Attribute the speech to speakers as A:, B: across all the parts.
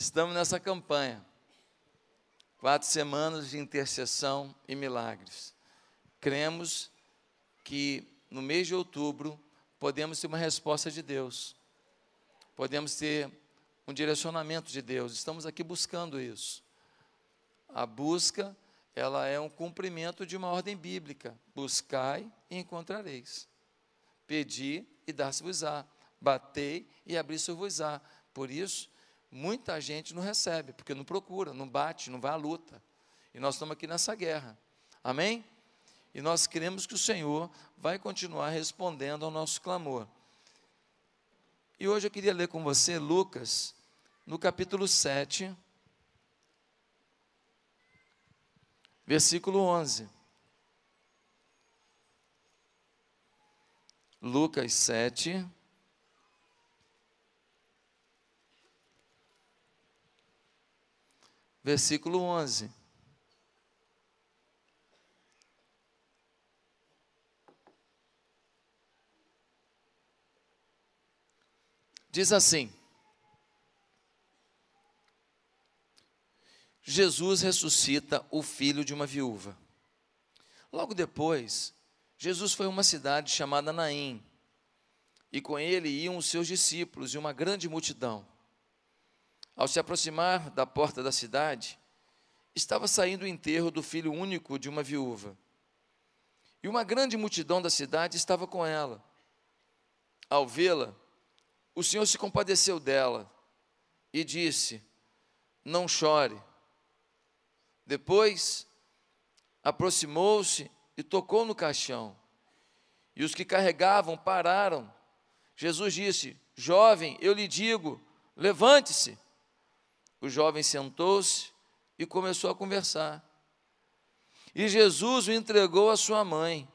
A: Estamos nessa campanha. Quatro semanas de intercessão e milagres. Cremos que no mês de outubro podemos ter uma resposta de Deus. Podemos ter um direcionamento de Deus. Estamos aqui buscando isso. A busca, ela é um cumprimento de uma ordem bíblica. Buscai e encontrareis. Pedi e dar-se-vos-á. Batei e abri-se-vos-á. Por isso, muita gente não recebe, porque não procura, não bate, não vai à luta. E nós estamos aqui nessa guerra. Amém? E nós queremos que o Senhor vai continuar respondendo ao nosso clamor. E hoje eu queria ler com você Lucas, no capítulo 7, versículo 11. Lucas 7, versículo 11. Diz assim: Jesus ressuscita o filho de uma viúva. Logo depois, Jesus foi a uma cidade chamada Naim, e com ele iam os seus discípulos e uma grande multidão. Ao se aproximar da porta da cidade, estava saindo o enterro do filho único de uma viúva. E uma grande multidão da cidade estava com ela. Ao vê-la, o Senhor se compadeceu dela e disse: Não chore. Depois, aproximou-se e tocou no caixão. E os que carregavam pararam. Jesus disse: Jovem, eu lhe digo, levante-se. O jovem sentou-se e começou a conversar. E Jesus o entregou à sua mãe.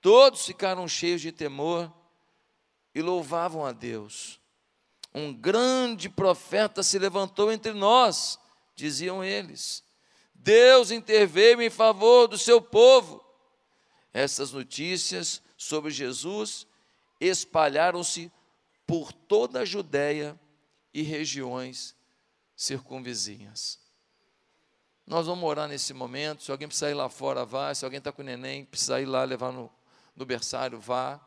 A: Todos ficaram cheios de temor e louvavam a Deus. Um grande profeta se levantou entre nós, diziam eles. Deus interveio em favor do seu povo. Essas notícias sobre Jesus espalharam-se por toda a Judéia e regiões circunvizinhas. Nós vamos orar nesse momento. Se alguém precisar ir lá fora, vá. Se alguém está com o neném, precisar ir lá levar no, no berçário, vá.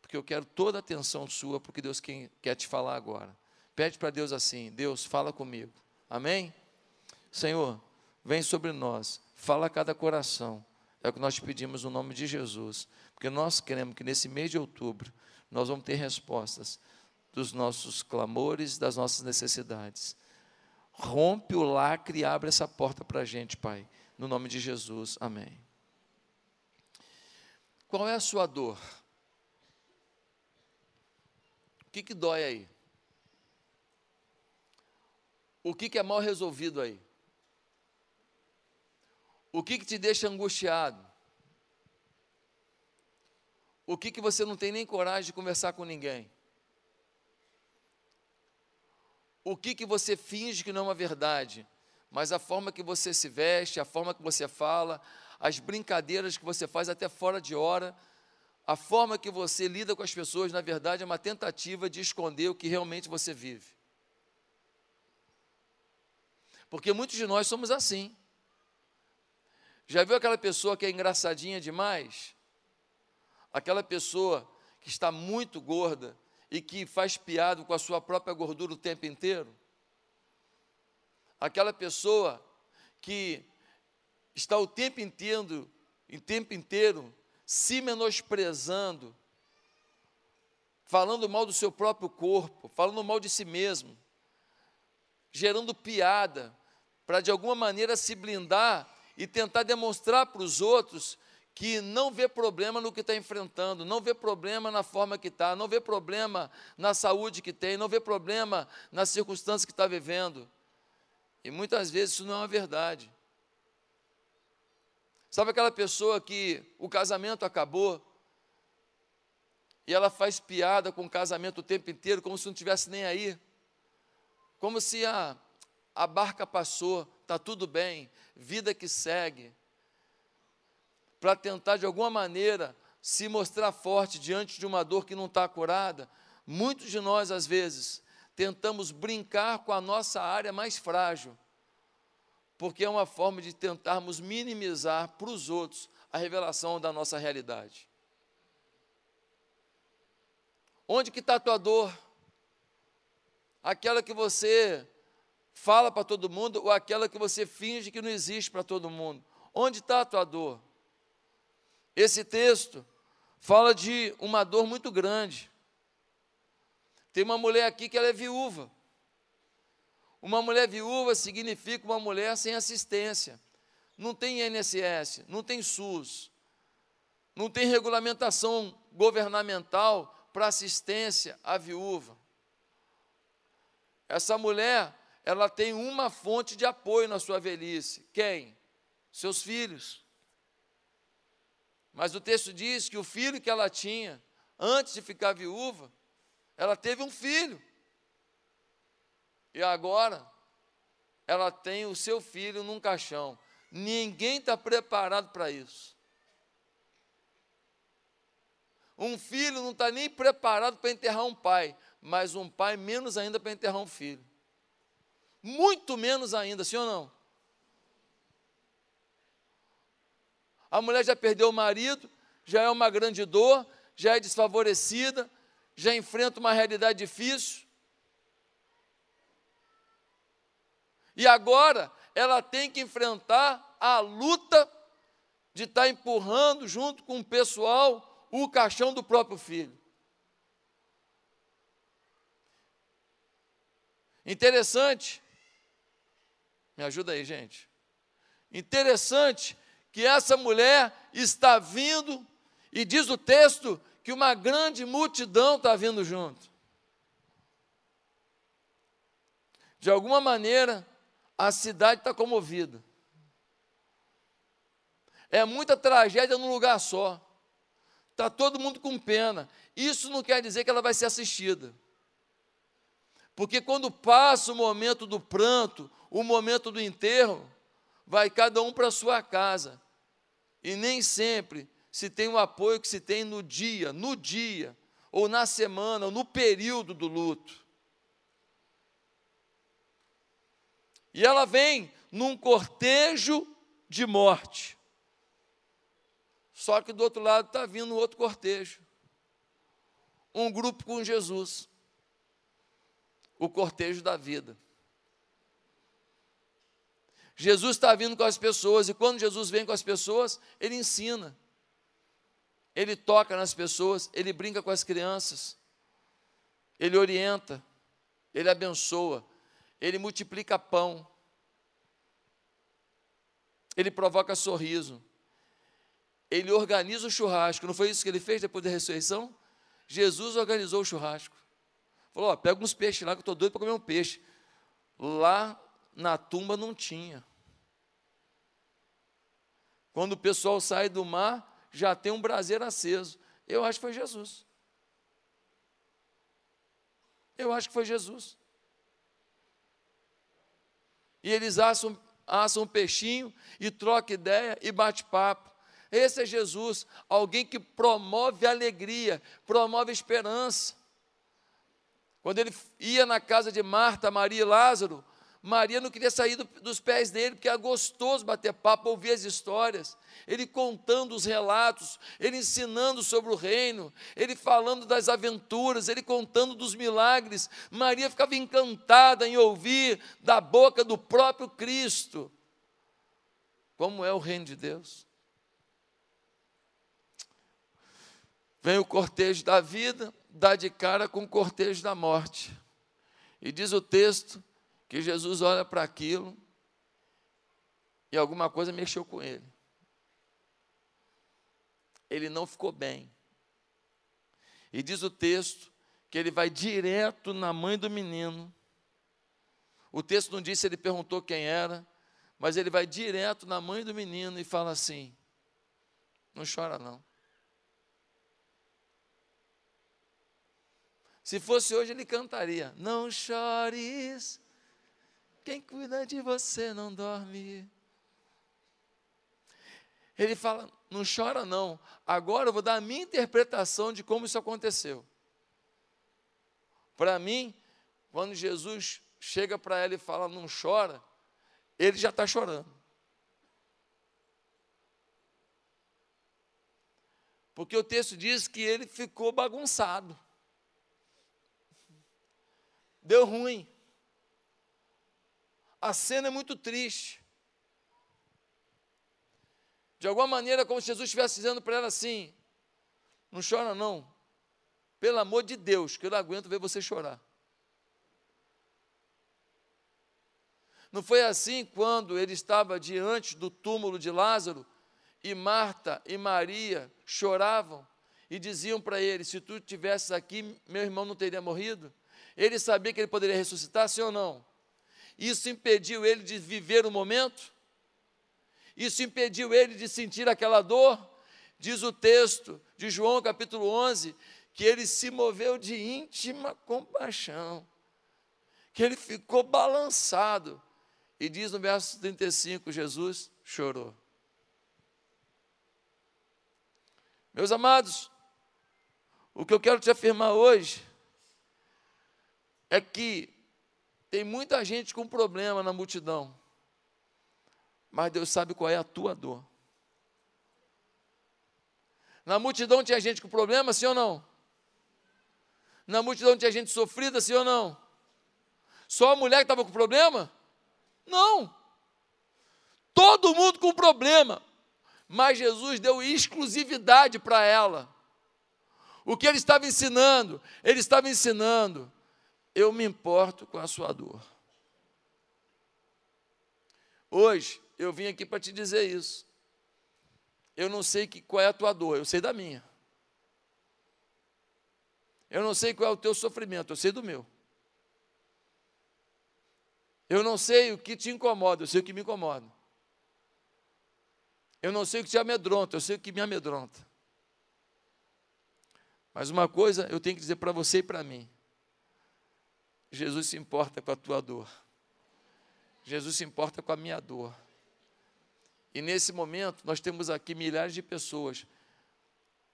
A: Porque eu quero toda a atenção sua, porque Deus quem, quer te falar agora. Pede para Deus assim: Deus, fala comigo. Amém? Senhor, vem sobre nós, fala a cada coração. É o que nós te pedimos no nome de Jesus. Porque nós queremos que nesse mês de outubro nós vamos ter respostas dos nossos clamores, das nossas necessidades rompe o lacre e abre essa porta para a gente, Pai. No nome de Jesus, amém. Qual é a sua dor? O que, que dói aí? O que, que é mal resolvido aí? O que, que te deixa angustiado? O que, que você não tem nem coragem de conversar com ninguém? O que, que você finge que não é uma verdade, mas a forma que você se veste, a forma que você fala, as brincadeiras que você faz até fora de hora, a forma que você lida com as pessoas, na verdade, é uma tentativa de esconder o que realmente você vive. Porque muitos de nós somos assim. Já viu aquela pessoa que é engraçadinha demais? Aquela pessoa que está muito gorda e que faz piada com a sua própria gordura o tempo inteiro? Aquela pessoa que está o tempo inteiro, o tempo inteiro se menosprezando, falando mal do seu próprio corpo, falando mal de si mesmo, gerando piada para de alguma maneira se blindar e tentar demonstrar para os outros que não vê problema no que está enfrentando, não vê problema na forma que está, não vê problema na saúde que tem, não vê problema nas circunstâncias que está vivendo. E muitas vezes isso não é uma verdade. Sabe aquela pessoa que o casamento acabou e ela faz piada com o casamento o tempo inteiro, como se não tivesse nem aí, como se a, a barca passou, está tudo bem, vida que segue para tentar de alguma maneira se mostrar forte diante de uma dor que não está curada, muitos de nós, às vezes, tentamos brincar com a nossa área mais frágil, porque é uma forma de tentarmos minimizar para os outros a revelação da nossa realidade. Onde que está a tua dor? Aquela que você fala para todo mundo ou aquela que você finge que não existe para todo mundo? Onde está a tua dor? Esse texto fala de uma dor muito grande. Tem uma mulher aqui que ela é viúva. Uma mulher viúva significa uma mulher sem assistência. Não tem INSS, não tem SUS, não tem regulamentação governamental para assistência à viúva. Essa mulher, ela tem uma fonte de apoio na sua velhice. Quem? Seus filhos. Mas o texto diz que o filho que ela tinha, antes de ficar viúva, ela teve um filho. E agora, ela tem o seu filho num caixão. Ninguém está preparado para isso. Um filho não está nem preparado para enterrar um pai, mas um pai menos ainda para enterrar um filho. Muito menos ainda, sim ou não? A mulher já perdeu o marido, já é uma grande dor, já é desfavorecida, já enfrenta uma realidade difícil. E agora ela tem que enfrentar a luta de estar tá empurrando junto com o pessoal o caixão do próprio filho. Interessante, me ajuda aí, gente. Interessante que essa mulher está vindo, e diz o texto que uma grande multidão está vindo junto. De alguma maneira, a cidade está comovida. É muita tragédia num lugar só. Está todo mundo com pena. Isso não quer dizer que ela vai ser assistida. Porque quando passa o momento do pranto, o momento do enterro, vai cada um para sua casa. E nem sempre se tem o apoio que se tem no dia, no dia, ou na semana, ou no período do luto. E ela vem num cortejo de morte. Só que do outro lado está vindo outro cortejo. Um grupo com Jesus. O cortejo da vida. Jesus está vindo com as pessoas, e quando Jesus vem com as pessoas, ele ensina. Ele toca nas pessoas, ele brinca com as crianças, ele orienta, ele abençoa, ele multiplica pão, ele provoca sorriso ele organiza o churrasco. Não foi isso que ele fez depois da ressurreição? Jesus organizou o churrasco. Falou: ó, pega uns peixes lá que eu estou doido para comer um peixe. Lá na tumba não tinha. Quando o pessoal sai do mar, já tem um braseiro aceso. Eu acho que foi Jesus. Eu acho que foi Jesus. E eles assam, assam um peixinho e trocam ideia e bate papo. Esse é Jesus, alguém que promove alegria, promove esperança. Quando ele ia na casa de Marta, Maria e Lázaro, Maria não queria sair do, dos pés dele, porque era gostoso bater papo, ouvir as histórias. Ele contando os relatos, ele ensinando sobre o reino, ele falando das aventuras, ele contando dos milagres. Maria ficava encantada em ouvir da boca do próprio Cristo como é o reino de Deus. Vem o cortejo da vida, dá de cara com o cortejo da morte. E diz o texto que Jesus olha para aquilo e alguma coisa mexeu com ele. Ele não ficou bem. E diz o texto que ele vai direto na mãe do menino. O texto não diz se ele perguntou quem era, mas ele vai direto na mãe do menino e fala assim: Não chora não. Se fosse hoje, ele cantaria: Não chores, quem cuida de você não dorme. Ele fala: Não chora, não. Agora eu vou dar a minha interpretação de como isso aconteceu. Para mim, quando Jesus chega para ela e fala, não chora, ele já está chorando. Porque o texto diz que ele ficou bagunçado. Deu ruim. A cena é muito triste. De alguma maneira, como se Jesus estivesse dizendo para ela assim: Não chora, não. Pelo amor de Deus, que eu não aguento ver você chorar. Não foi assim quando ele estava diante do túmulo de Lázaro e Marta e Maria choravam e diziam para ele: Se tu estivesses aqui, meu irmão não teria morrido? Ele sabia que ele poderia ressuscitar, sim ou não? Isso impediu ele de viver o momento? Isso impediu ele de sentir aquela dor? Diz o texto de João capítulo 11 que ele se moveu de íntima compaixão, que ele ficou balançado. E diz no verso 35: Jesus chorou. Meus amados, o que eu quero te afirmar hoje é que tem muita gente com problema na multidão, mas Deus sabe qual é a tua dor. Na multidão tinha gente com problema, sim ou não? Na multidão tinha gente sofrida, sim ou não? Só a mulher que estava com problema? Não. Todo mundo com problema. Mas Jesus deu exclusividade para ela. O que ele estava ensinando? Ele estava ensinando eu me importo com a sua dor. Hoje eu vim aqui para te dizer isso. Eu não sei que, qual é a tua dor, eu sei da minha. Eu não sei qual é o teu sofrimento, eu sei do meu. Eu não sei o que te incomoda, eu sei o que me incomoda. Eu não sei o que te amedronta, eu sei o que me amedronta. Mas uma coisa eu tenho que dizer para você e para mim: Jesus se importa com a tua dor. Jesus se importa com a minha dor. E nesse momento, nós temos aqui milhares de pessoas,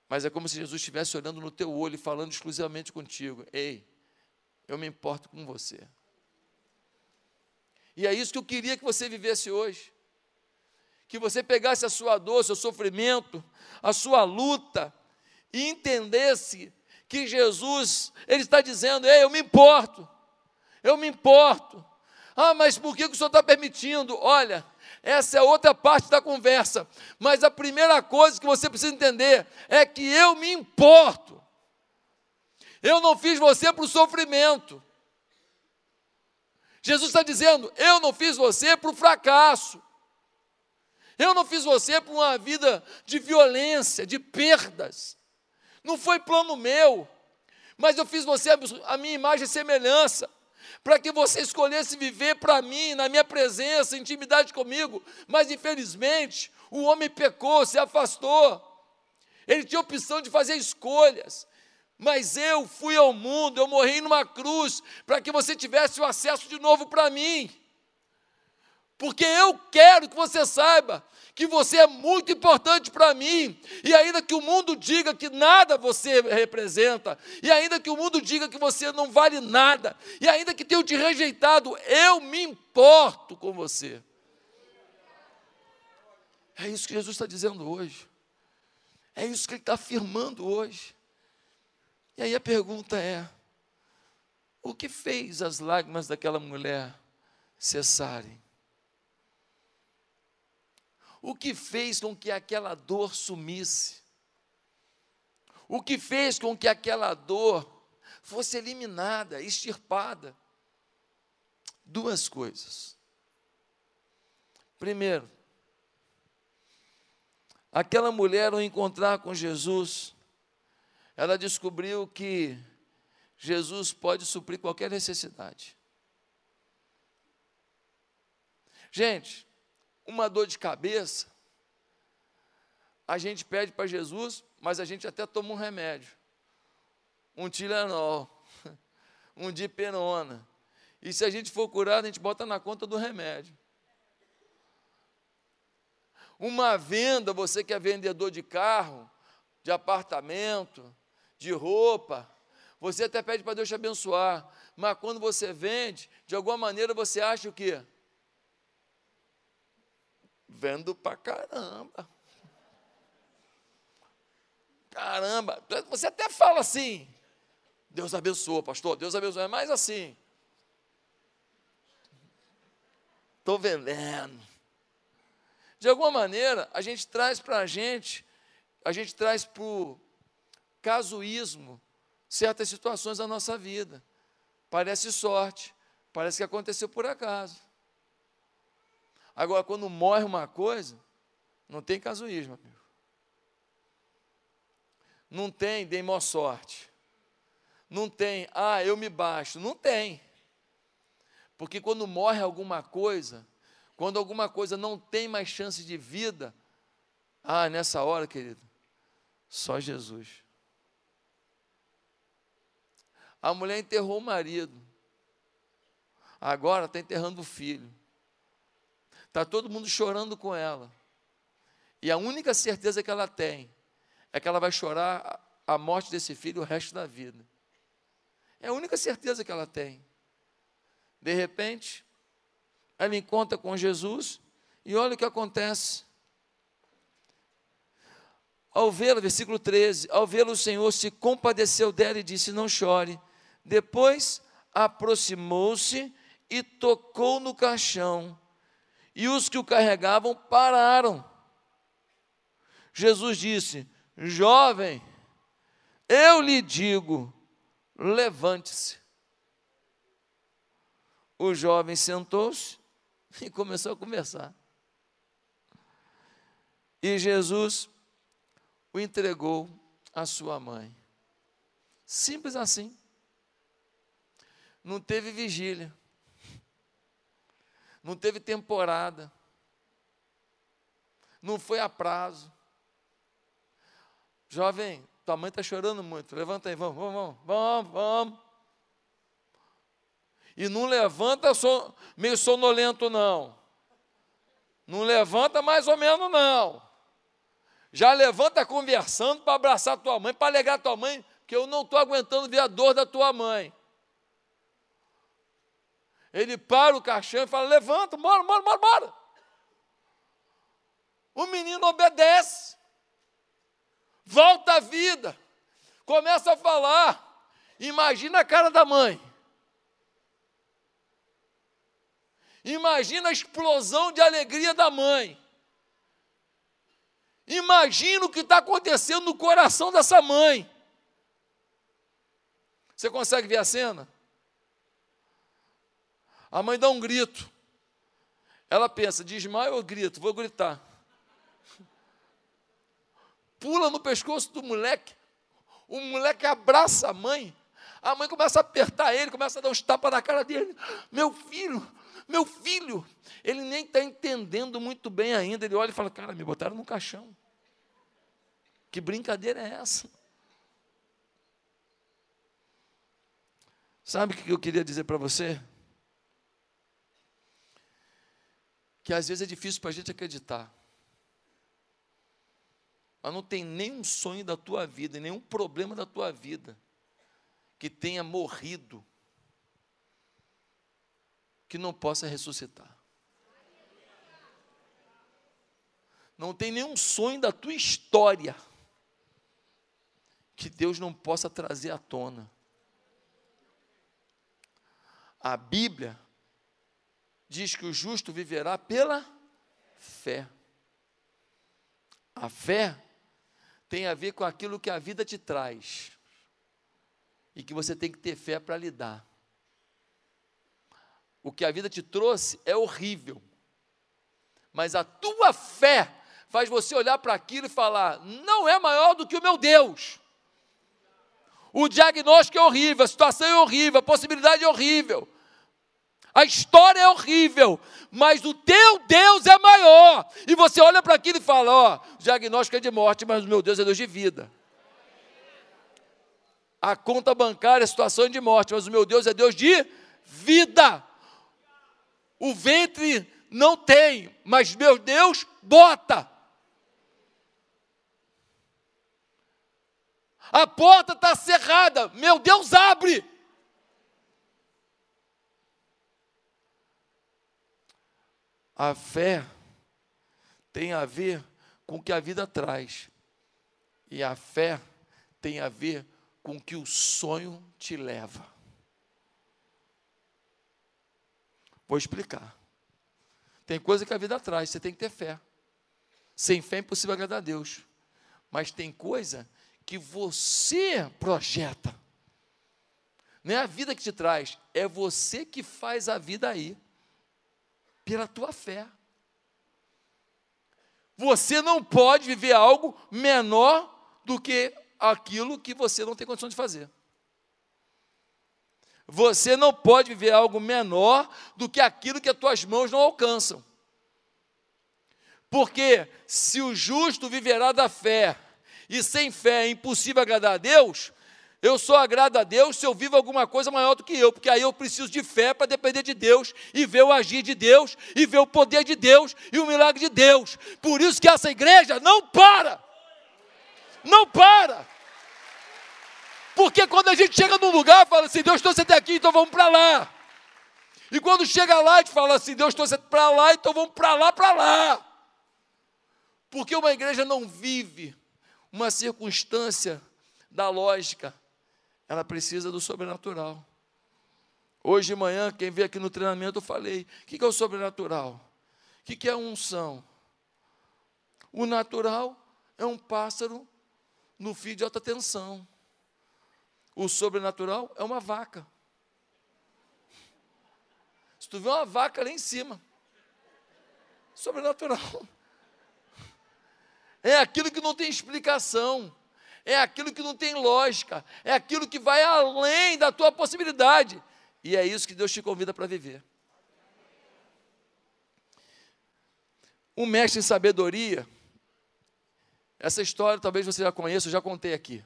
A: mas é como se Jesus estivesse olhando no teu olho e falando exclusivamente contigo: Ei, eu me importo com você. E é isso que eu queria que você vivesse hoje. Que você pegasse a sua dor, seu sofrimento, a sua luta, e entendesse que Jesus, Ele está dizendo: Ei, eu me importo eu me importo. Ah, mas por que o senhor está permitindo? Olha, essa é outra parte da conversa. Mas a primeira coisa que você precisa entender é que eu me importo. Eu não fiz você para o sofrimento. Jesus está dizendo: eu não fiz você para o fracasso. Eu não fiz você para uma vida de violência, de perdas. Não foi plano meu. Mas eu fiz você a minha imagem e semelhança para que você escolhesse viver para mim, na minha presença, intimidade comigo, mas infelizmente o homem pecou, se afastou, ele tinha opção de fazer escolhas, mas eu fui ao mundo, eu morri numa cruz, para que você tivesse o acesso de novo para mim, porque eu quero que você saiba que você é muito importante para mim, e ainda que o mundo diga que nada você representa, e ainda que o mundo diga que você não vale nada, e ainda que tenham te rejeitado, eu me importo com você. É isso que Jesus está dizendo hoje, é isso que Ele está afirmando hoje. E aí a pergunta é: o que fez as lágrimas daquela mulher cessarem? O que fez com que aquela dor sumisse? O que fez com que aquela dor fosse eliminada, extirpada? Duas coisas. Primeiro, aquela mulher ao encontrar com Jesus, ela descobriu que Jesus pode suprir qualquer necessidade. Gente, uma dor de cabeça, a gente pede para Jesus, mas a gente até toma um remédio. Um Tilenol, um dipenona. E se a gente for curado, a gente bota na conta do remédio. Uma venda, você que é vendedor de carro, de apartamento, de roupa, Você até pede para Deus te abençoar, mas quando você vende, de alguma maneira você acha o quê? Vendo para caramba. Caramba, você até fala assim, Deus abençoa, pastor, Deus abençoa, é mais assim. Estou vendendo. De alguma maneira, a gente traz para a gente, a gente traz para o casuísmo certas situações da nossa vida. Parece sorte, parece que aconteceu por acaso. Agora, quando morre uma coisa, não tem casuísmo, amigo. Não tem, dei mó sorte. Não tem, ah, eu me basto. Não tem. Porque quando morre alguma coisa, quando alguma coisa não tem mais chance de vida, ah, nessa hora, querido, só Jesus. A mulher enterrou o marido, agora está enterrando o filho. Está todo mundo chorando com ela. E a única certeza que ela tem é que ela vai chorar a morte desse filho o resto da vida. É a única certeza que ela tem. De repente, ela encontra com Jesus e olha o que acontece. Ao vê-la, versículo 13, ao vê-la o Senhor se compadeceu dela e disse: Não chore. Depois aproximou-se e tocou no caixão, e os que o carregavam pararam. Jesus disse: Jovem, eu lhe digo, levante-se. O jovem sentou-se e começou a conversar. E Jesus o entregou à sua mãe. Simples assim. Não teve vigília. Não teve temporada. Não foi a prazo. Jovem, tua mãe está chorando muito. Levanta aí, vamos, vamos, vamos, vamos. E não levanta meio sonolento, não. Não levanta mais ou menos, não. Já levanta conversando para abraçar tua mãe, para alegar tua mãe, que eu não estou aguentando ver a dor da tua mãe. Ele para o caixão e fala: levanta, bora, bora, bora, bora. O menino obedece, volta à vida, começa a falar. Imagina a cara da mãe. Imagina a explosão de alegria da mãe. Imagina o que está acontecendo no coração dessa mãe. Você consegue ver a cena? A mãe dá um grito. Ela pensa, desmaia ou grito? Vou gritar. Pula no pescoço do moleque. O moleque abraça a mãe. A mãe começa a apertar ele, começa a dar uns tapas na cara dele. Meu filho, meu filho, ele nem está entendendo muito bem ainda. Ele olha e fala: Cara, me botaram no caixão. Que brincadeira é essa? Sabe o que eu queria dizer para você? Que às vezes é difícil para a gente acreditar. Mas não tem nenhum sonho da tua vida, nenhum problema da tua vida que tenha morrido que não possa ressuscitar. Não tem nenhum sonho da tua história que Deus não possa trazer à tona. A Bíblia diz que o justo viverá pela fé. A fé tem a ver com aquilo que a vida te traz e que você tem que ter fé para lidar o que a vida te trouxe é horrível, mas a tua fé faz você olhar para aquilo e falar: não é maior do que o meu Deus. O diagnóstico é horrível, a situação é horrível, a possibilidade é horrível, a história é horrível, mas o teu Deus é maior. E você olha para aquilo e fala: ó, o diagnóstico é de morte, mas o meu Deus é Deus de vida. A conta bancária, a situação é de morte, mas o meu Deus é Deus de vida. O ventre não tem, mas meu Deus bota. A porta está cerrada. Meu Deus, abre! A fé tem a ver com o que a vida traz. E a fé tem a ver com o que o sonho te leva. Vou explicar. Tem coisa que a vida traz, você tem que ter fé. Sem fé é impossível agradar a Deus. Mas tem coisa que você projeta. Não é a vida que te traz, é você que faz a vida aí, pela tua fé. Você não pode viver algo menor do que aquilo que você não tem condição de fazer. Você não pode viver algo menor do que aquilo que as tuas mãos não alcançam. Porque se o justo viverá da fé, e sem fé é impossível agradar a Deus, eu só agrado a Deus se eu vivo alguma coisa maior do que eu, porque aí eu preciso de fé para depender de Deus e ver o agir de Deus e ver o poder de Deus e o milagre de Deus. Por isso que essa igreja não para. Não para. Porque quando a gente chega num lugar, fala assim: Deus trouxe até aqui, então vamos para lá. E quando chega lá, a gente fala assim: Deus trouxe para lá, então vamos para lá, para lá. Porque uma igreja não vive uma circunstância da lógica, ela precisa do sobrenatural. Hoje de manhã, quem veio aqui no treinamento, eu falei: o que é o sobrenatural? O que é a unção? O natural é um pássaro no fio de alta tensão. O sobrenatural é uma vaca. Se tu vê uma vaca lá em cima, sobrenatural. É aquilo que não tem explicação, é aquilo que não tem lógica, é aquilo que vai além da tua possibilidade. E é isso que Deus te convida para viver. Um mestre em sabedoria, essa história talvez você já conheça, eu já contei aqui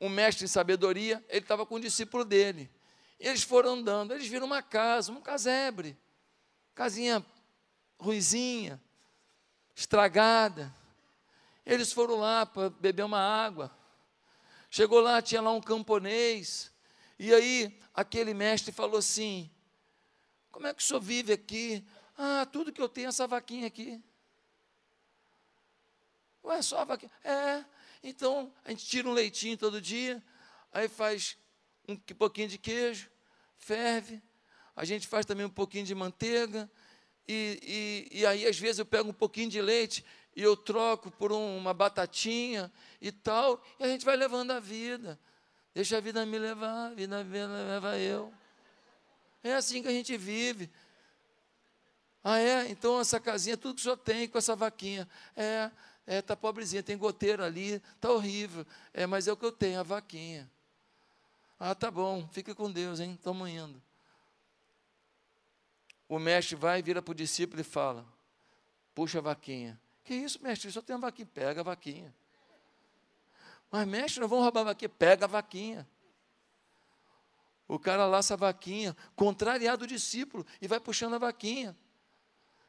A: um mestre em sabedoria, ele estava com o discípulo dele. Eles foram andando, eles viram uma casa, um casebre, casinha ruizinha, estragada. Eles foram lá para beber uma água. Chegou lá, tinha lá um camponês. E aí, aquele mestre falou assim: Como é que o senhor vive aqui? Ah, tudo que eu tenho é essa vaquinha aqui. Ué, só a vaquinha? É, então, a gente tira um leitinho todo dia, aí faz um pouquinho de queijo, ferve, a gente faz também um pouquinho de manteiga, e, e, e aí, às vezes, eu pego um pouquinho de leite e eu troco por uma batatinha e tal, e a gente vai levando a vida. Deixa a vida me levar, a vida me leva eu. É assim que a gente vive. Ah, é? Então essa casinha, tudo que o senhor tem com essa vaquinha. É, é, tá pobrezinha, tem goteiro ali, tá horrível. É, mas é o que eu tenho, a vaquinha. Ah, tá bom, fica com Deus, hein? Estamos indo. O mestre vai, vira para o discípulo e fala: Puxa a vaquinha. Que isso, mestre? Só tem uma vaquinha. Pega a vaquinha. Mas, mestre, não vamos roubar a vaquinha. Pega a vaquinha. O cara laça a vaquinha, contrariado o discípulo, e vai puxando a vaquinha.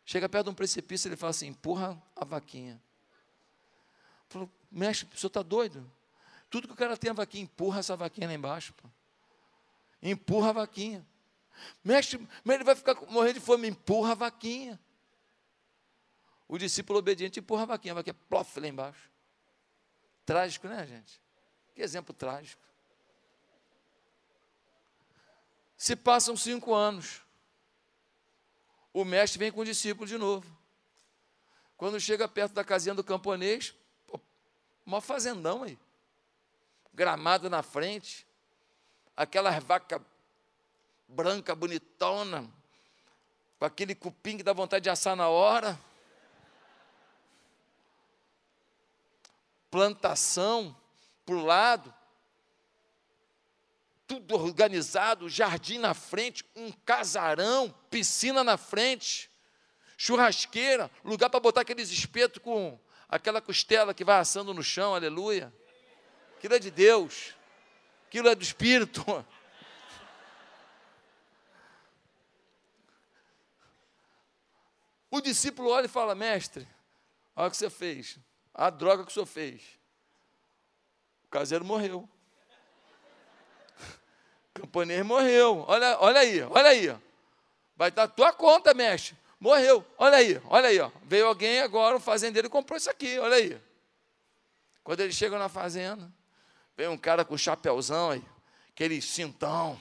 A: Chega perto de um precipício, ele fala assim: empurra a vaquinha. Falou, mestre, o senhor está doido? Tudo que o cara tem a vaquinha, empurra essa vaquinha lá embaixo. Pô. Empurra a vaquinha. Mestre, mas ele vai ficar morrendo de fome, empurra a vaquinha. O discípulo obediente empurra a vaquinha, a vaquinha plof lá embaixo. Trágico, né, gente? Que exemplo trágico. Se passam cinco anos, o mestre vem com o discípulo de novo. Quando chega perto da casinha do camponês, Mó fazendão aí. Gramado na frente. Aquelas vacas branca, bonitona, com aquele cupim que dá vontade de assar na hora. Plantação para o lado, tudo organizado, jardim na frente, um casarão, piscina na frente, churrasqueira, lugar para botar aqueles espetos com aquela costela que vai assando no chão, aleluia. Aquilo é de Deus, aquilo é do Espírito. O discípulo olha e fala: Mestre, olha o que você fez, a droga que o senhor fez. O caseiro morreu. O camponês morreu. Olha, olha aí, olha aí. Vai dar tua conta, mestre. Morreu. Olha aí, olha aí. Ó. Veio alguém agora, um fazendeiro, e comprou isso aqui. Olha aí. Quando eles chegam na fazenda, vem um cara com chapéuzão aí, aquele cintão,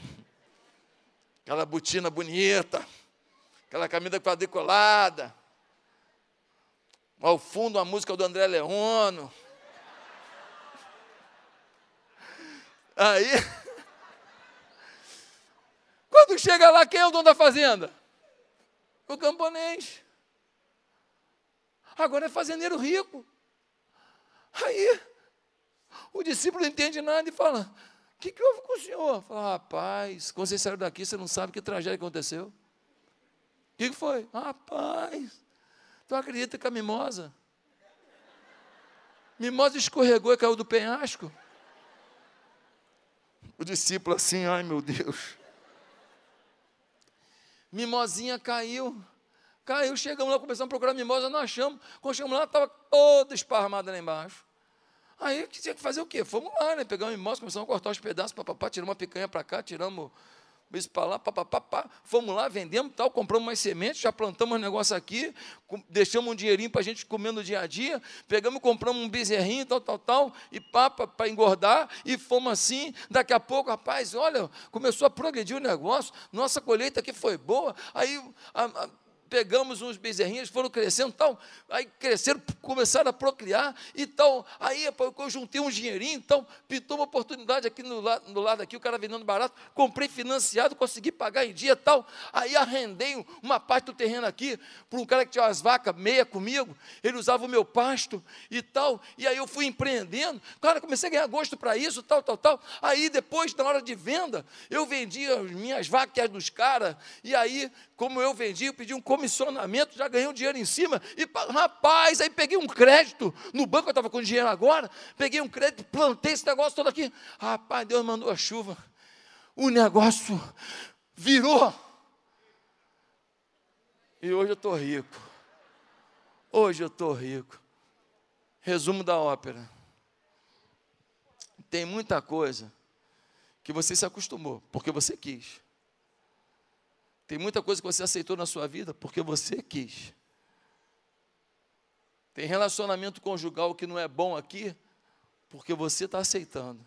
A: aquela botina bonita, aquela camisa quadriculada, ao fundo a música do André Leono. Aí, quando chega lá, quem é o dono da fazenda? O camponês. Agora é fazendeiro rico. Aí, o discípulo não entende nada e fala: O que, que houve com o senhor? Fala, rapaz, quando você saiu daqui, você não sabe que tragédia aconteceu. O que, que foi? Rapaz, tu acredita que a mimosa? Mimosa escorregou e caiu do penhasco. O discípulo assim, ai meu Deus. Mimosinha caiu. Caiu, chegamos lá, começamos a procurar mimosa, não achamos. Quando chegamos lá, estava toda esparramada lá embaixo. Aí tinha que fazer o quê? Fomos lá, né? Pegamos mimosa, começamos a cortar os pedaços, papapá, tiramos uma picanha para cá, tiramos isso para lá, papapá, fomos lá, vendemos tal, compramos mais sementes, já plantamos um negócio aqui, deixamos um dinheirinho para a gente comer no dia a dia, pegamos, compramos um bezerrinho, tal, tal, tal, e papa para engordar, e fomos assim, daqui a pouco, rapaz, olha, começou a progredir o negócio, nossa colheita aqui foi boa, aí a, a, pegamos uns bezerrinhos, foram crescendo tal, aí cresceram, começaram a procriar e tal. Aí eu juntei um dinheirinho, então pintou uma oportunidade aqui no lado, no lado aqui, o cara vendendo barato, comprei financiado, consegui pagar em dia tal. Aí arrendei uma parte do terreno aqui para um cara que tinha umas vacas meia comigo, ele usava o meu pasto e tal. E aí eu fui empreendendo, cara, comecei a ganhar gosto para isso, tal, tal, tal. Aí depois, na hora de venda, eu vendia as minhas vacas dos caras, e aí, como eu vendi, eu pedi um comissionamento, já ganhei um dinheiro em cima. E, rapaz, aí peguei um crédito no banco, eu estava com dinheiro agora. Peguei um crédito, plantei esse negócio todo aqui. Rapaz, Deus mandou a chuva. O negócio virou. E hoje eu estou rico. Hoje eu estou rico. Resumo da ópera. Tem muita coisa que você se acostumou, porque você quis. Tem muita coisa que você aceitou na sua vida porque você quis. Tem relacionamento conjugal que não é bom aqui porque você está aceitando.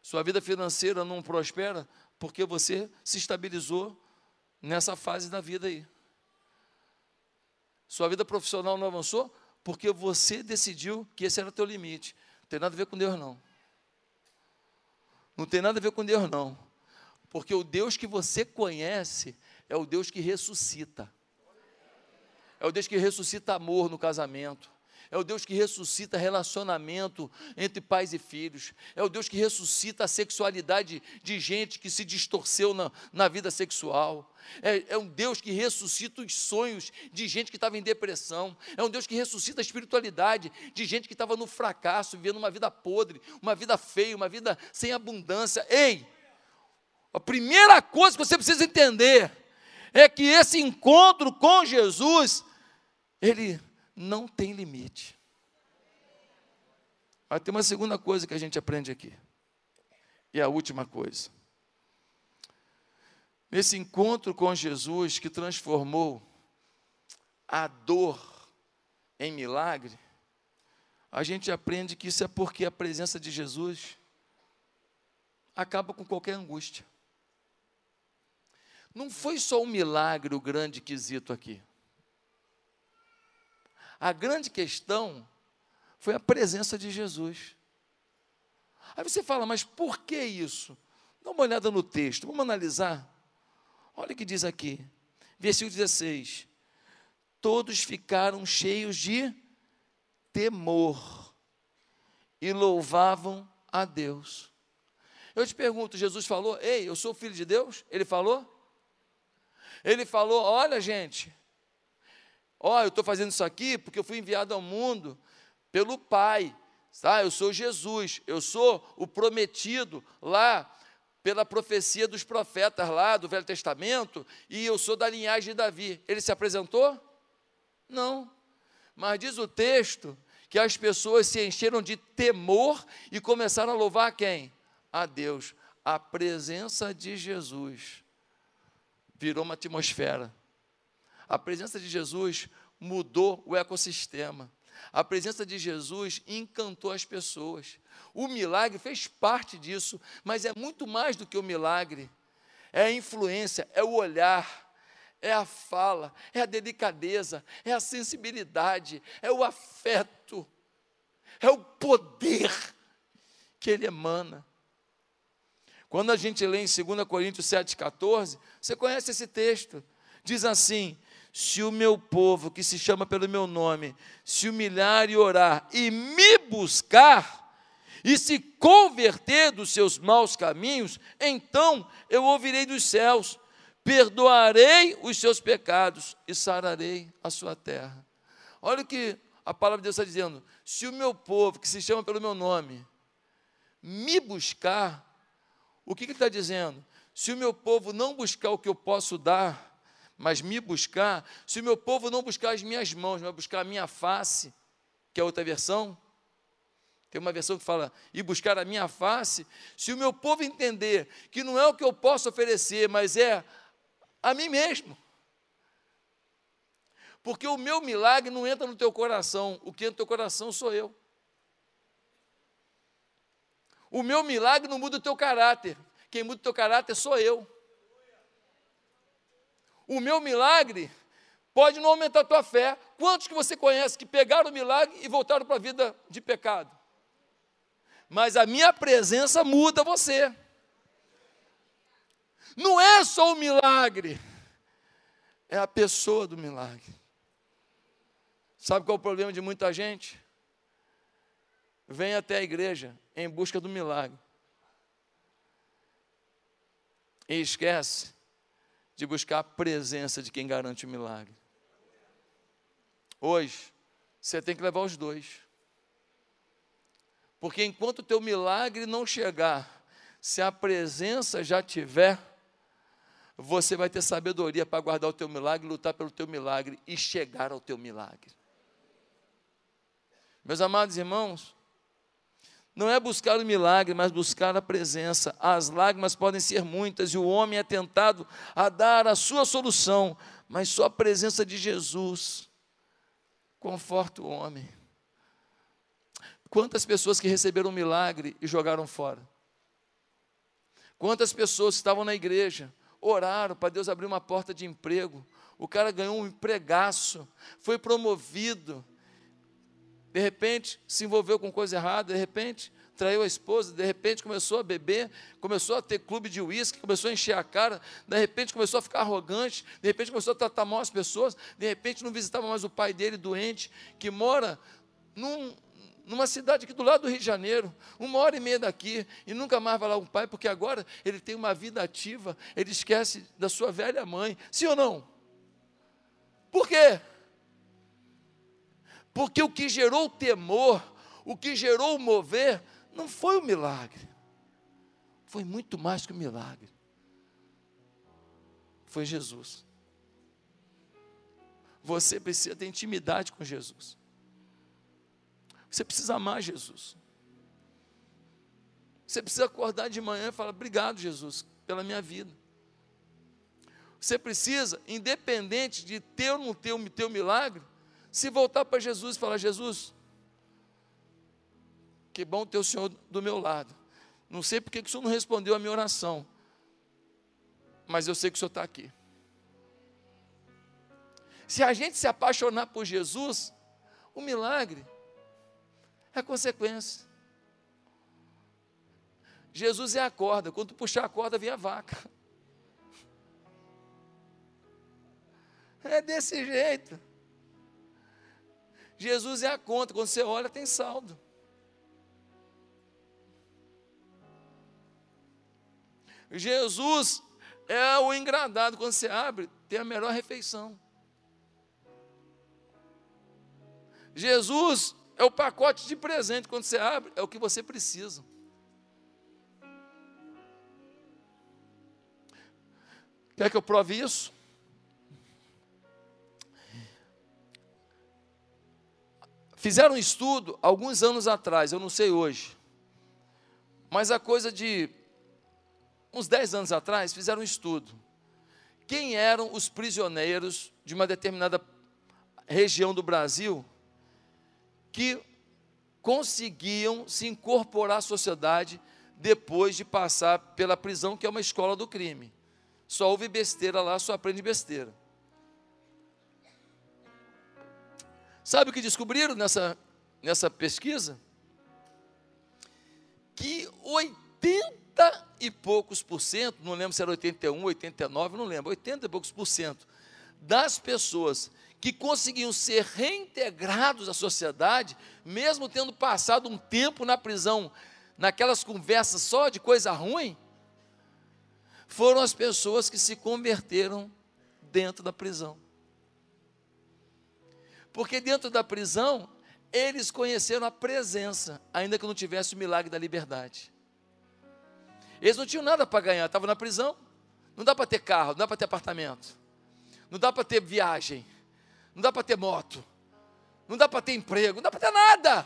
A: Sua vida financeira não prospera porque você se estabilizou nessa fase da vida aí. Sua vida profissional não avançou porque você decidiu que esse era o teu limite. Não tem nada a ver com Deus, não. Não tem nada a ver com Deus, não. Porque o Deus que você conhece é o Deus que ressuscita. É o Deus que ressuscita amor no casamento. É o Deus que ressuscita relacionamento entre pais e filhos. É o Deus que ressuscita a sexualidade de gente que se distorceu na, na vida sexual. É, é, um Deus que ressuscita os sonhos de gente que estava em depressão. É um Deus que ressuscita a espiritualidade de gente que estava no fracasso, vivendo uma vida podre, uma vida feia, uma vida sem abundância. Ei! A primeira coisa que você precisa entender é que esse encontro com Jesus, ele não tem limite. Mas tem uma segunda coisa que a gente aprende aqui. E a última coisa. Nesse encontro com Jesus que transformou a dor em milagre, a gente aprende que isso é porque a presença de Jesus acaba com qualquer angústia. Não foi só um milagre o grande quesito aqui. A grande questão foi a presença de Jesus. Aí você fala, mas por que isso? Dá uma olhada no texto, vamos analisar. Olha o que diz aqui, versículo 16: Todos ficaram cheios de temor e louvavam a Deus. Eu te pergunto, Jesus falou, ei, eu sou filho de Deus? Ele falou? Ele falou: Olha, gente, ó, eu estou fazendo isso aqui porque eu fui enviado ao mundo pelo Pai, tá? Eu sou Jesus, eu sou o prometido lá pela profecia dos profetas lá do Velho Testamento, e eu sou da linhagem de Davi. Ele se apresentou? Não. Mas diz o texto que as pessoas se encheram de temor e começaram a louvar quem? A Deus. A presença de Jesus virou uma atmosfera. A presença de Jesus mudou o ecossistema. A presença de Jesus encantou as pessoas. O milagre fez parte disso, mas é muito mais do que o milagre. É a influência, é o olhar, é a fala, é a delicadeza, é a sensibilidade, é o afeto, é o poder que ele emana. Quando a gente lê em 2 Coríntios 7,14, você conhece esse texto, diz assim: se o meu povo, que se chama pelo meu nome, se humilhar e orar e me buscar, e se converter dos seus maus caminhos, então eu ouvirei dos céus, perdoarei os seus pecados e sararei a sua terra. Olha o que a palavra de Deus está dizendo: se o meu povo, que se chama pelo meu nome, me buscar, o que, que ele está dizendo? Se o meu povo não buscar o que eu posso dar, mas me buscar, se o meu povo não buscar as minhas mãos, mas buscar a minha face, que é outra versão, tem uma versão que fala, e buscar a minha face, se o meu povo entender que não é o que eu posso oferecer, mas é a mim mesmo. Porque o meu milagre não entra no teu coração, o que entra no teu coração sou eu. O meu milagre não muda o teu caráter, quem muda o teu caráter sou eu. O meu milagre pode não aumentar a tua fé. Quantos que você conhece que pegaram o milagre e voltaram para a vida de pecado? Mas a minha presença muda você. Não é só o milagre, é a pessoa do milagre. Sabe qual é o problema de muita gente? Vem até a igreja em busca do milagre. E esquece de buscar a presença de quem garante o milagre. Hoje, você tem que levar os dois. Porque enquanto o teu milagre não chegar, se a presença já tiver, você vai ter sabedoria para guardar o teu milagre, lutar pelo teu milagre e chegar ao teu milagre. Meus amados irmãos, não é buscar o milagre, mas buscar a presença. As lágrimas podem ser muitas e o homem é tentado a dar a sua solução, mas só a presença de Jesus conforta o homem. Quantas pessoas que receberam um milagre e jogaram fora? Quantas pessoas estavam na igreja, oraram para Deus abrir uma porta de emprego, o cara ganhou um empregaço, foi promovido, de repente se envolveu com coisa errada, de repente traiu a esposa, de repente começou a beber, começou a ter clube de uísque, começou a encher a cara, de repente começou a ficar arrogante, de repente começou a tratar mal as pessoas, de repente não visitava mais o pai dele doente, que mora num, numa cidade aqui do lado do Rio de Janeiro, uma hora e meia daqui, e nunca mais vai lá um pai, porque agora ele tem uma vida ativa, ele esquece da sua velha mãe, sim ou não? Por quê? Porque o que gerou o temor, o que gerou o mover, não foi o milagre. Foi muito mais que o milagre. Foi Jesus. Você precisa ter intimidade com Jesus. Você precisa amar Jesus. Você precisa acordar de manhã e falar: Obrigado, Jesus, pela minha vida. Você precisa, independente de ter ou não ter o teu milagre, se voltar para Jesus e falar: Jesus, que bom ter o Senhor do meu lado. Não sei porque que o Senhor não respondeu a minha oração, mas eu sei que o Senhor está aqui. Se a gente se apaixonar por Jesus, o milagre é consequência. Jesus é a corda, quando puxar a corda, vem a vaca. É desse jeito. Jesus é a conta, quando você olha, tem saldo. Jesus é o engradado, quando você abre, tem a melhor refeição. Jesus é o pacote de presente, quando você abre, é o que você precisa. Quer que eu prove isso? Fizeram um estudo alguns anos atrás, eu não sei hoje, mas a coisa de uns 10 anos atrás, fizeram um estudo. Quem eram os prisioneiros de uma determinada região do Brasil que conseguiam se incorporar à sociedade depois de passar pela prisão, que é uma escola do crime. Só houve besteira lá, só aprende besteira. Sabe o que descobriram nessa, nessa pesquisa? Que 80 e poucos por cento, não lembro se era 81, 89, não lembro, 80 e poucos por cento das pessoas que conseguiam ser reintegrados à sociedade, mesmo tendo passado um tempo na prisão, naquelas conversas só de coisa ruim, foram as pessoas que se converteram dentro da prisão. Porque dentro da prisão, eles conheceram a presença, ainda que não tivesse o milagre da liberdade. Eles não tinham nada para ganhar, estavam na prisão. Não dá para ter carro, não dá para ter apartamento, não dá para ter viagem, não dá para ter moto, não dá para ter emprego, não dá para ter nada.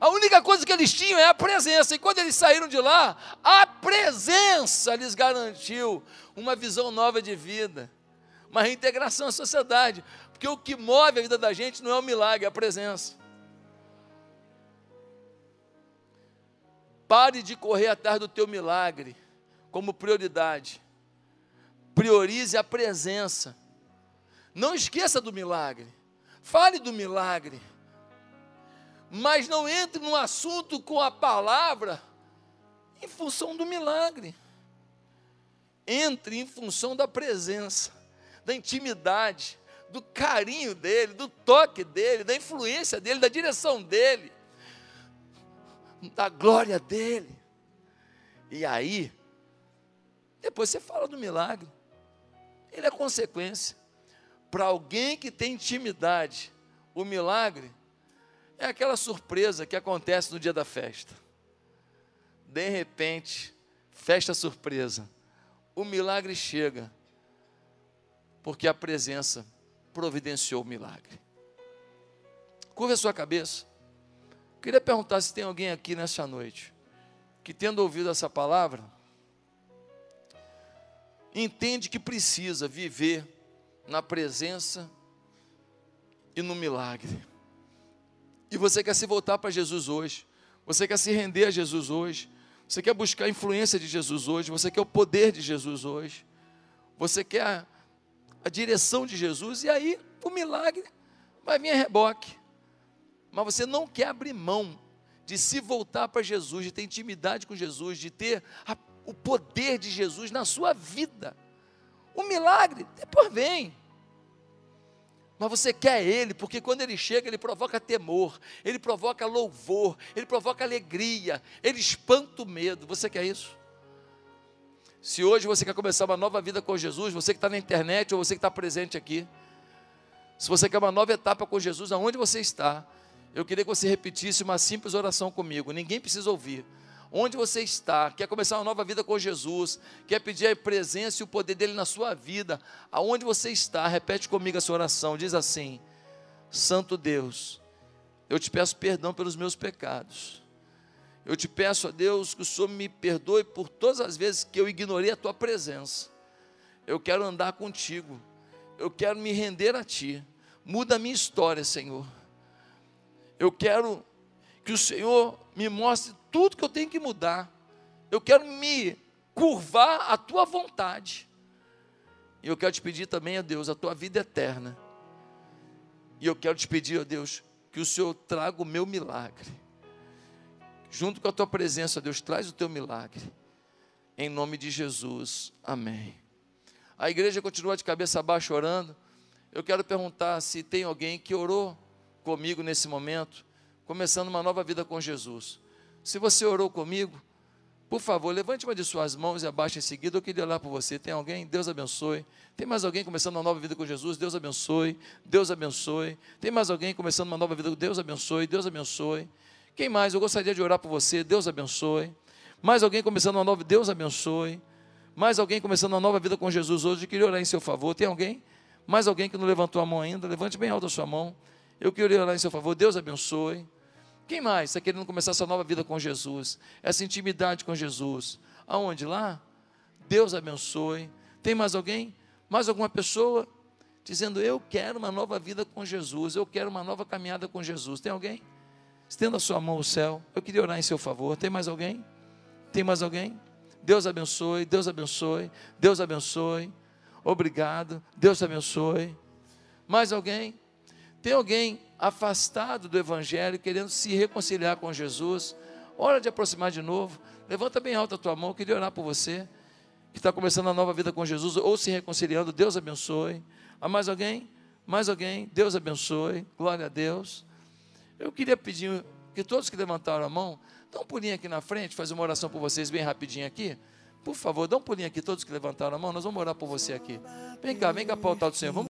A: A única coisa que eles tinham é a presença. E quando eles saíram de lá, a presença lhes garantiu uma visão nova de vida, uma reintegração à sociedade. Porque o que move a vida da gente não é o milagre, é a presença. Pare de correr atrás do teu milagre como prioridade. Priorize a presença. Não esqueça do milagre. Fale do milagre. Mas não entre no assunto com a palavra em função do milagre. Entre em função da presença, da intimidade, do carinho dele, do toque dele, da influência dele, da direção dele, da glória dele. E aí, depois você fala do milagre. Ele é consequência. Para alguém que tem intimidade, o milagre é aquela surpresa que acontece no dia da festa. De repente, festa surpresa. O milagre chega, porque a presença providenciou o milagre. Curva a sua cabeça. Queria perguntar se tem alguém aqui nessa noite que, tendo ouvido essa palavra, entende que precisa viver na presença e no milagre. E você quer se voltar para Jesus hoje, você quer se render a Jesus hoje, você quer buscar a influência de Jesus hoje, você quer o poder de Jesus hoje, você quer a, direção de Jesus, e aí o milagre vai vir a reboque. Mas você não quer abrir mão de se voltar para Jesus, de ter intimidade com Jesus, de ter a, o poder de Jesus na sua vida. O milagre depois vem mas você quer Ele, porque quando Ele chega, Ele provoca temor, Ele provoca louvor, Ele provoca alegria, Ele espanta o medo. Você quer isso? Se hoje você quer começar uma nova vida com Jesus, você que está na internet ou você que está presente aqui, se você quer uma nova etapa com Jesus, aonde você está, eu queria que você repetisse uma simples oração comigo, ninguém precisa ouvir. Onde você está, quer começar uma nova vida com Jesus, quer pedir a presença e o poder dele na sua vida, aonde você está, repete comigo essa oração, diz assim: Santo Deus, eu te peço perdão pelos meus pecados. Eu te peço a Deus que o Senhor me perdoe por todas as vezes que eu ignorei a tua presença. Eu quero andar contigo. Eu quero me render a ti. Muda a minha história, Senhor. Eu quero que o Senhor me mostre tudo que eu tenho que mudar. Eu quero me curvar à tua vontade. E eu quero te pedir também, a Deus, a tua vida eterna. E eu quero te pedir, a Deus, que o Senhor traga o meu milagre. Junto com a tua presença, Deus, traz o teu milagre. Em nome de Jesus. Amém. A igreja continua de cabeça baixa orando. Eu quero perguntar se tem alguém que orou comigo nesse momento, começando uma nova vida com Jesus. Se você orou comigo, por favor, levante uma de suas mãos e abaixe em seguida. Eu queria orar por você. Tem alguém? Deus abençoe. Tem mais alguém começando uma nova vida com Jesus? Deus abençoe. Deus abençoe. Tem mais alguém começando uma nova vida com Deus abençoe. Deus abençoe. Quem mais? Eu gostaria de orar por você. Deus abençoe. Mais alguém começando uma nova Deus abençoe. Mais alguém começando uma nova vida com Jesus hoje? Eu queria orar em seu favor. Tem alguém? Mais alguém que não levantou a mão ainda? Levante bem alto a sua mão. Eu queria orar em seu favor. Deus abençoe. Quem mais está querendo começar essa nova vida com Jesus? Essa intimidade com Jesus? Aonde? Lá? Deus abençoe. Tem mais alguém? Mais alguma pessoa? Dizendo, eu quero uma nova vida com Jesus, eu quero uma nova caminhada com Jesus. Tem alguém? Estenda a sua mão ao céu. Eu queria orar em seu favor. Tem mais alguém? Tem mais alguém? Deus abençoe, Deus abençoe, Deus abençoe. Obrigado, Deus abençoe. Mais alguém? Tem alguém afastado do Evangelho, querendo se reconciliar com Jesus? Hora de aproximar de novo. Levanta bem alta a tua mão, eu queria orar por você, que está começando a nova vida com Jesus, ou se reconciliando. Deus abençoe. Há mais alguém? Mais alguém? Deus abençoe. Glória a Deus. Eu queria pedir que todos que levantaram a mão, dá um pulinho aqui na frente, fazer uma oração por vocês bem rapidinho aqui. Por favor, dá um pulinho aqui, todos que levantaram a mão, nós vamos orar por você aqui. Vem cá, vem cá para o altar do Senhor. Vamos